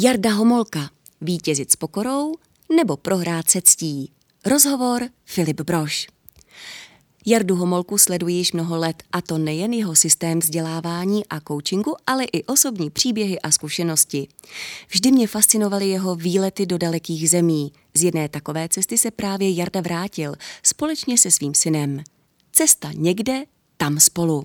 Jarda Homolka, vítězit s pokorou nebo prohrát se ctí. Rozhovor Filip Broš. Jardu Homolku sleduji již mnoho let a to nejen jeho systém vzdělávání a coachingu, ale i osobní příběhy a zkušenosti. Vždy mě fascinovaly jeho výlety do dalekých zemí. Z jedné takové cesty se právě Jarda vrátil společně se svým synem. Cesta někde, tam spolu.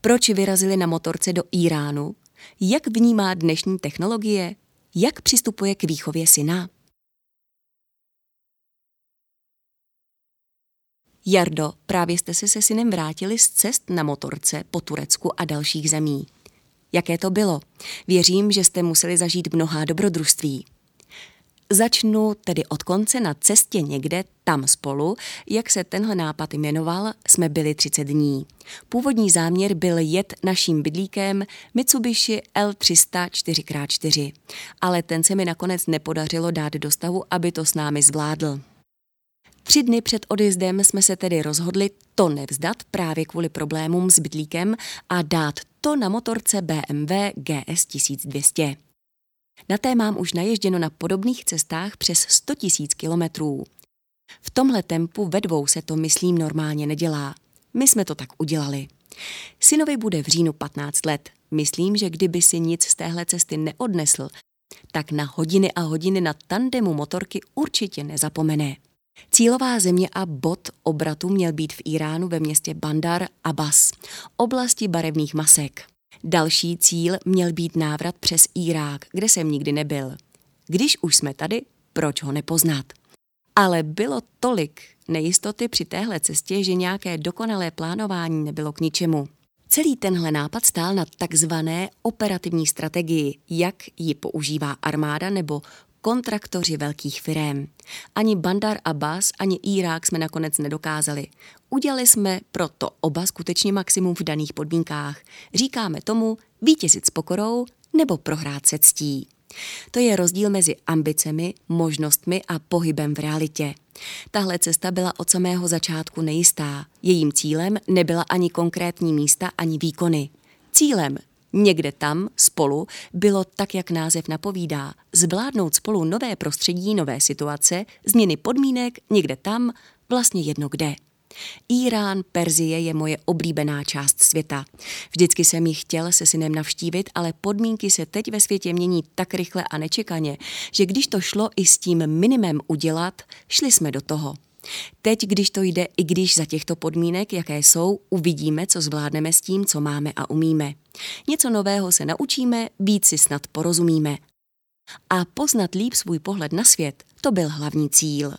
Proč vyrazili na motorce do Iránu? Jak vnímá dnešní technologie? Jak přistupuje k výchově syna? Jardo, právě jste se se synem vrátili z cest na motorce po Turecku a dalších zemí. Jaké to bylo? Věřím, že jste museli zažít mnohá dobrodružství. Začnu tedy od konce na cestě někde tam spolu, jak se tenhle nápad jmenoval, jsme byli 30 dní. Původní záměr byl jet naším bydlíkem Mitsubishi L300 4x4, ale ten se mi nakonec nepodařilo dát do stavu, aby to s námi zvládl. Tři dny před odjezdem jsme se tedy rozhodli to nevzdat právě kvůli problémům s bydlíkem a dát to na motorce BMW GS 1200. Na té mám už naježděno na podobných cestách přes 100 000 kilometrů. V tomhle tempu ve dvou se to, myslím, normálně nedělá. My jsme to tak udělali. Synovi bude v říjnu 15 let. Myslím, že kdyby si nic z téhle cesty neodnesl, tak na hodiny a hodiny na tandemu motorky určitě nezapomene. Cílová země a bod obratu měl být v Iránu ve městě Bandar Abbas, oblasti barevných masek. Další cíl měl být návrat přes Irák, kde jsem nikdy nebyl. Když už jsme tady, proč ho nepoznat? Ale bylo tolik nejistoty při téhle cestě, že nějaké dokonalé plánování nebylo k ničemu. Celý tenhle nápad stál na takzvané operativní strategii, jak ji používá armáda nebo kontraktoři velkých firm. Ani Bandar Abbas, ani Irák jsme nakonec nedokázali. Udělali jsme proto oba skutečně maximum v daných podmínkách. Říkáme tomu vítězit s pokorou nebo prohrát se ctí. To je rozdíl mezi ambicemi, možnostmi a pohybem v realitě. Tahle cesta byla od samého začátku nejistá. Jejím cílem nebyla ani konkrétní místa, ani výkony. Cílem Někde tam, spolu, bylo tak, jak název napovídá, zvládnout spolu nové prostředí, nové situace, změny podmínek, někde tam, vlastně jedno kde. Irán, Perzie je moje oblíbená část světa. Vždycky jsem ji chtěl se synem navštívit, ale podmínky se teď ve světě mění tak rychle a nečekaně, že když to šlo i s tím minimem udělat, šli jsme do toho. Teď, když to jde, i když za těchto podmínek, jaké jsou, uvidíme, co zvládneme s tím, co máme a umíme. Něco nového se naučíme, víc si snad porozumíme. A poznat líp svůj pohled na svět, to byl hlavní cíl.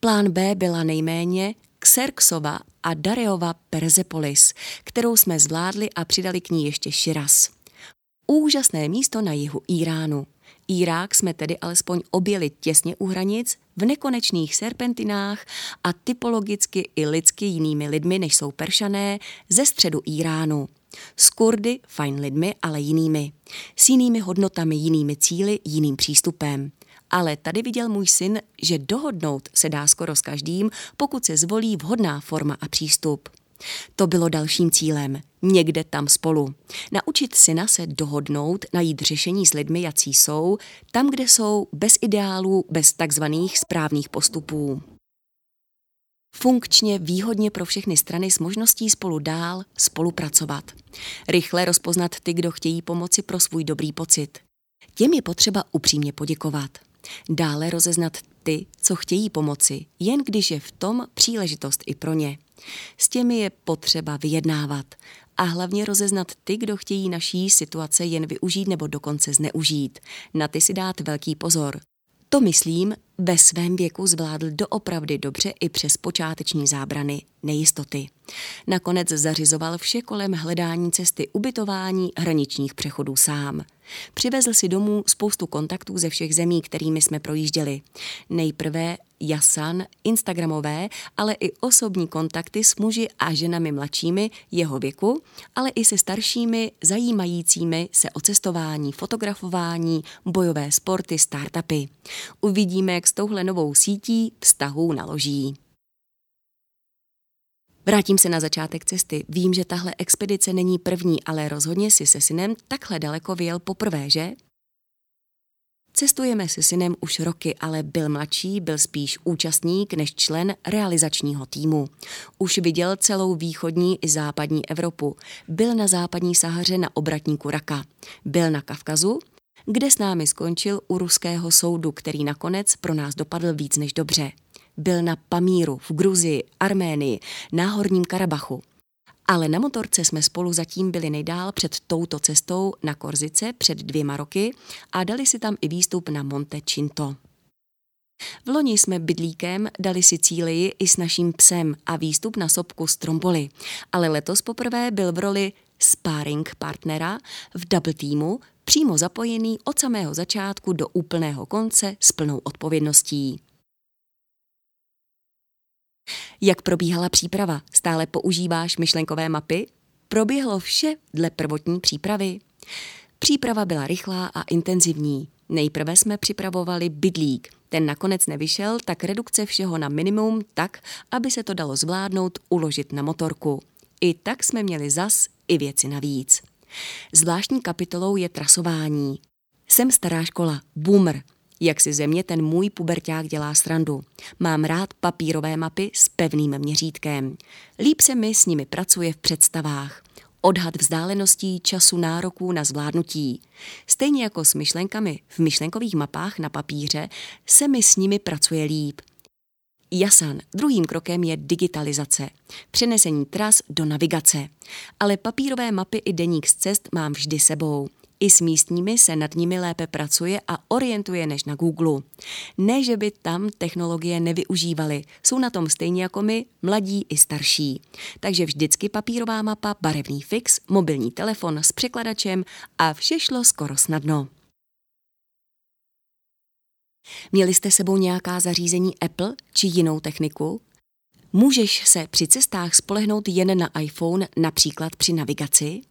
Plán B byla nejméně Xerxova a Dareova Persepolis, kterou jsme zvládli a přidali k ní ještě Shiraz. Úžasné místo na jihu Iránu. Irák jsme tedy alespoň objeli těsně u hranic, v nekonečných serpentinách a typologicky i lidsky jinými lidmi, než jsou peršané, ze středu Iránu. S Kurdy, fajn lidmi, ale jinými. S jinými hodnotami, jinými cíly, jiným přístupem. Ale tady viděl můj syn, že dohodnout se dá skoro s každým, pokud se zvolí vhodná forma a přístup. To bylo dalším cílem. Někde tam spolu. Naučit syna se dohodnout, najít řešení s lidmi, jací jsou, tam, kde jsou, bez ideálů, bez takzvaných správných postupů. Funkčně, výhodně pro všechny strany s možností spolu dál spolupracovat. Rychle rozpoznat ty, kdo chtějí pomoci pro svůj dobrý pocit. Těm je potřeba upřímně poděkovat. Dále rozeznat ty, co chtějí pomoci, jen když je v tom příležitost i pro ně. S těmi je potřeba vyjednávat a hlavně rozeznat ty, kdo chtějí naší situace jen využít nebo dokonce zneužít. Na ty si dát velký pozor. To myslím, ve svém věku zvládl doopravdy dobře i přes počáteční zábrany nejistoty. Nakonec zařizoval vše kolem hledání cesty ubytování hraničních přechodů sám. Přivezl si domů spoustu kontaktů ze všech zemí, kterými jsme projížděli. Nejprve Jasan, Instagramové, ale i osobní kontakty s muži a ženami mladšími jeho věku, ale i se staršími, zajímajícími se o cestování, fotografování, bojové sporty, startupy. Uvidíme, jak s touhle novou sítí vztahů naloží. Vrátím se na začátek cesty. Vím, že tahle expedice není první, ale rozhodně si se synem takhle daleko vyjel poprvé, že? Cestujeme se synem už roky, ale byl mladší, byl spíš účastník než člen realizačního týmu. Už viděl celou východní i západní Evropu. Byl na západní Sahaře na obratníku Raka. Byl na Kavkazu, kde s námi skončil u ruského soudu, který nakonec pro nás dopadl víc než dobře. Byl na Pamíru, v Gruzii, Arménii, na Horním Karabachu. Ale na motorce jsme spolu zatím byli nejdál před touto cestou na Korzice před dvěma roky a dali si tam i výstup na Monte Cinto. V loni jsme bydlíkem dali si cíli i s naším psem a výstup na sopku Stromboli, ale letos poprvé byl v roli sparring partnera v double týmu přímo zapojený od samého začátku do úplného konce s plnou odpovědností. Jak probíhala příprava? Stále používáš myšlenkové mapy? Proběhlo vše dle prvotní přípravy? Příprava byla rychlá a intenzivní. Nejprve jsme připravovali bydlík. Ten nakonec nevyšel, tak redukce všeho na minimum tak, aby se to dalo zvládnout uložit na motorku. I tak jsme měli zas i věci navíc. Zvláštní kapitolou je trasování. Jsem stará škola, boomer, jak si země ten můj puberták dělá srandu. Mám rád papírové mapy s pevným měřítkem. Líp se mi s nimi pracuje v představách. Odhad vzdáleností, času nároků na zvládnutí. Stejně jako s myšlenkami v myšlenkových mapách na papíře se mi s nimi pracuje líp. Jasan, druhým krokem je digitalizace, přenesení tras do navigace. Ale papírové mapy i deník z cest mám vždy sebou. I s místními se nad nimi lépe pracuje a orientuje než na Google. Ne, že by tam technologie nevyužívali, jsou na tom stejně jako my, mladí i starší. Takže vždycky papírová mapa, barevný fix, mobilní telefon s překladačem a vše šlo skoro snadno. Měli jste sebou nějaká zařízení Apple či jinou techniku? Můžeš se při cestách spolehnout jen na iPhone, například při navigaci?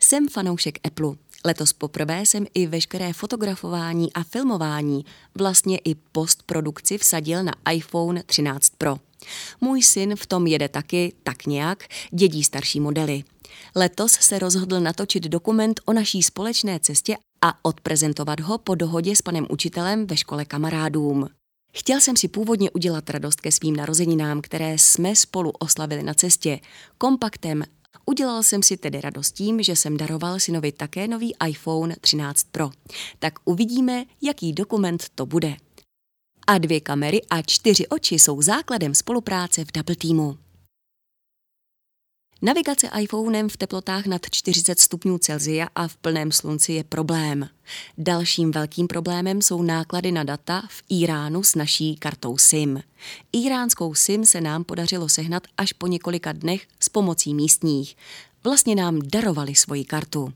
Jsem fanoušek Apple. Letos poprvé jsem i veškeré fotografování a filmování, vlastně i postprodukci vsadil na iPhone 13 Pro. Můj syn v tom jede taky, tak nějak, dědí starší modely. Letos se rozhodl natočit dokument o naší společné cestě a odprezentovat ho po dohodě s panem učitelem ve škole kamarádům. Chtěl jsem si původně udělat radost ke svým narozeninám, které jsme spolu oslavili na cestě, kompaktem Udělal jsem si tedy radost tím, že jsem daroval synovi také nový iPhone 13 Pro. Tak uvidíme, jaký dokument to bude. A dvě kamery a čtyři oči jsou základem spolupráce v Double Teamu. Navigace iPhonem v teplotách nad 40 stupňů Celsia a v plném slunci je problém. Dalším velkým problémem jsou náklady na data v Iránu s naší kartou SIM. Iránskou SIM se nám podařilo sehnat až po několika dnech s pomocí místních. Vlastně nám darovali svoji kartu.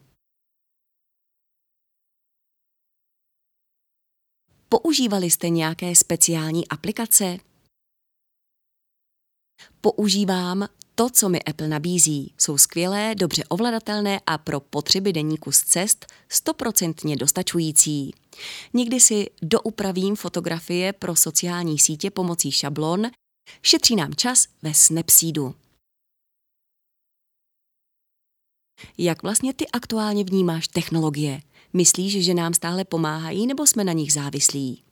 Používali jste nějaké speciální aplikace? Používám to, co mi Apple nabízí, jsou skvělé, dobře ovladatelné a pro potřeby deníku z cest stoprocentně dostačující. Někdy si doupravím fotografie pro sociální sítě pomocí šablon, šetří nám čas ve Snapseedu. Jak vlastně ty aktuálně vnímáš technologie? Myslíš, že nám stále pomáhají nebo jsme na nich závislí?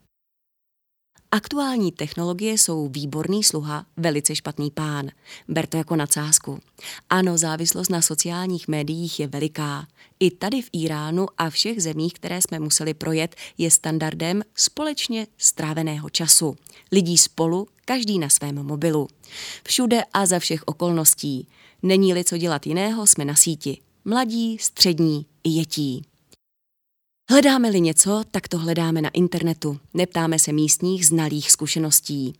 Aktuální technologie jsou výborný sluha, velice špatný pán. Ber to jako nadsázku. Ano, závislost na sociálních médiích je veliká. I tady v Iránu a všech zemích, které jsme museli projet, je standardem společně stráveného času. Lidí spolu, každý na svém mobilu. Všude a za všech okolností. Není-li co dělat jiného, jsme na síti. Mladí, střední i jetí. Hledáme-li něco, tak to hledáme na internetu. Neptáme se místních znalých zkušeností.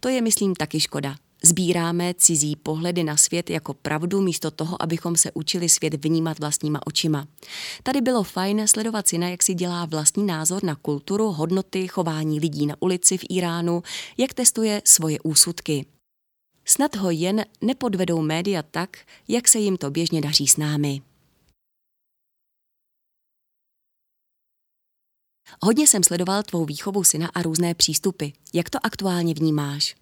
To je, myslím, taky škoda. Sbíráme cizí pohledy na svět jako pravdu místo toho, abychom se učili svět vnímat vlastníma očima. Tady bylo fajn sledovat syna, jak si dělá vlastní názor na kulturu, hodnoty, chování lidí na ulici v Iránu, jak testuje svoje úsudky. Snad ho jen nepodvedou média tak, jak se jim to běžně daří s námi. Hodně jsem sledoval tvou výchovu syna a různé přístupy. Jak to aktuálně vnímáš?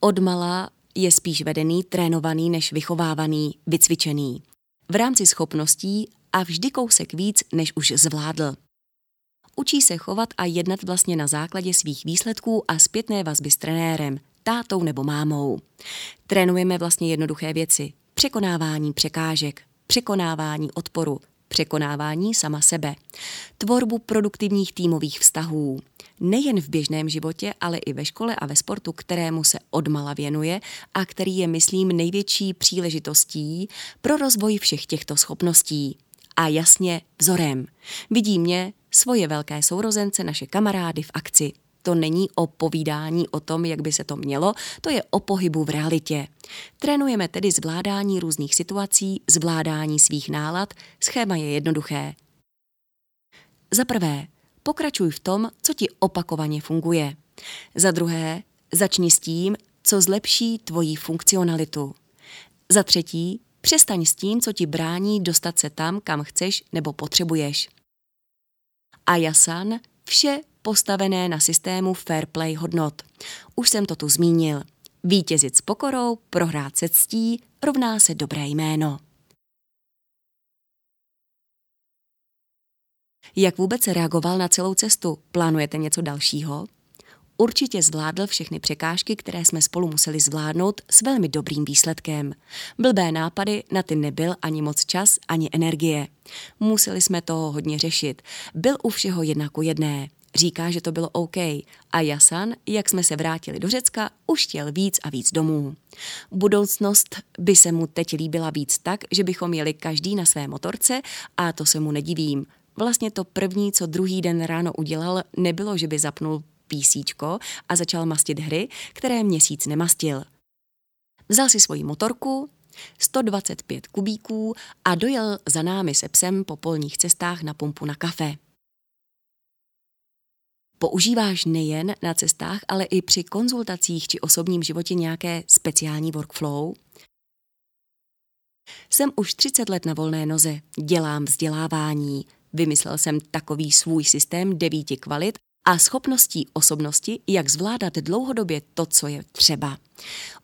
Odmala je spíš vedený, trénovaný než vychovávaný, vycvičený. V rámci schopností a vždy kousek víc, než už zvládl. Učí se chovat a jednat vlastně na základě svých výsledků a zpětné vazby s trenérem, tátou nebo mámou. Trénujeme vlastně jednoduché věci. Překonávání překážek, překonávání odporu, překonávání sama sebe, tvorbu produktivních týmových vztahů. Nejen v běžném životě, ale i ve škole a ve sportu, kterému se odmala věnuje a který je, myslím, největší příležitostí pro rozvoj všech těchto schopností. A jasně vzorem. Vidí mě, svoje velké sourozence, naše kamarády v akci. To není o povídání o tom, jak by se to mělo, to je o pohybu v realitě. Trénujeme tedy zvládání různých situací, zvládání svých nálad, schéma je jednoduché. Za prvé, pokračuj v tom, co ti opakovaně funguje. Za druhé, začni s tím, co zlepší tvoji funkcionalitu. Za třetí, přestaň s tím, co ti brání dostat se tam, kam chceš nebo potřebuješ. A jasan, vše postavené na systému fair play hodnot. Už jsem to tu zmínil. Vítězit s pokorou, prohrát se ctí, rovná se dobré jméno. Jak vůbec reagoval na celou cestu? Plánujete něco dalšího? Určitě zvládl všechny překážky, které jsme spolu museli zvládnout s velmi dobrým výsledkem. Blbé nápady na ty nebyl ani moc čas, ani energie. Museli jsme toho hodně řešit. Byl u všeho jednako jedné. Říká, že to bylo OK. A Jasan, jak jsme se vrátili do Řecka, už chtěl víc a víc domů. Budoucnost by se mu teď líbila víc tak, že bychom jeli každý na své motorce a to se mu nedivím. Vlastně to první, co druhý den ráno udělal, nebylo, že by zapnul písíčko a začal mastit hry, které měsíc nemastil. Vzal si svoji motorku, 125 kubíků a dojel za námi se psem po polních cestách na pumpu na kafe. Používáš nejen na cestách, ale i při konzultacích či osobním životě nějaké speciální workflow? Jsem už 30 let na volné noze, dělám vzdělávání, vymyslel jsem takový svůj systém devíti kvalit a schopností osobnosti, jak zvládat dlouhodobě to, co je třeba.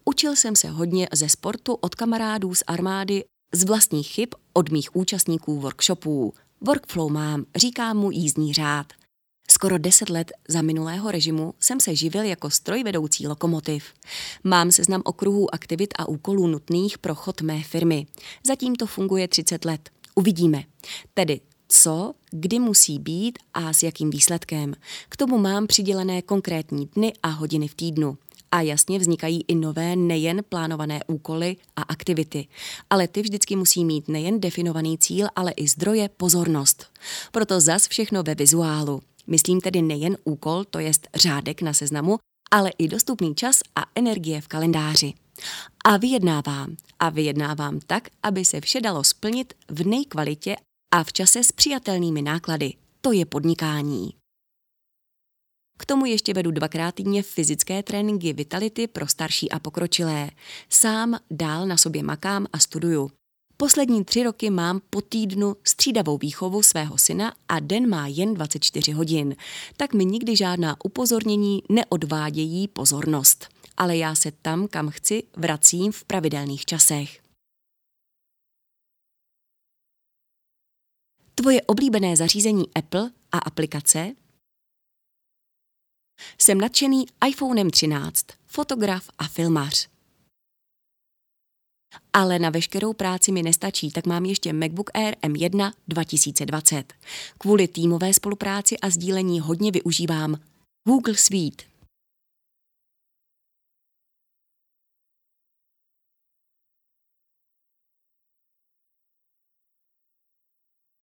Učil jsem se hodně ze sportu od kamarádů z armády, z vlastních chyb od mých účastníků workshopů. Workflow mám, říká mu jízdní řád – Skoro deset let za minulého režimu jsem se živil jako strojvedoucí lokomotiv. Mám seznam okruhů aktivit a úkolů nutných pro chod mé firmy. Zatím to funguje 30 let. Uvidíme. Tedy co, kdy musí být a s jakým výsledkem. K tomu mám přidělené konkrétní dny a hodiny v týdnu. A jasně vznikají i nové, nejen plánované úkoly a aktivity. Ale ty vždycky musí mít nejen definovaný cíl, ale i zdroje pozornost. Proto zas všechno ve vizuálu. Myslím tedy nejen úkol, to jest řádek na seznamu, ale i dostupný čas a energie v kalendáři. A vyjednávám. A vyjednávám tak, aby se vše dalo splnit v nejkvalitě a v čase s přijatelnými náklady. To je podnikání. K tomu ještě vedu dvakrát týdně fyzické tréninky Vitality pro starší a pokročilé. Sám dál na sobě makám a studuju. Poslední tři roky mám po týdnu střídavou výchovu svého syna a den má jen 24 hodin, tak mi nikdy žádná upozornění neodvádějí pozornost. Ale já se tam, kam chci, vracím v pravidelných časech. Tvoje oblíbené zařízení Apple a aplikace? Jsem nadšený iPhonem 13, fotograf a filmař. Ale na veškerou práci mi nestačí, tak mám ještě MacBook Air M1 2020. Kvůli týmové spolupráci a sdílení hodně využívám Google Suite.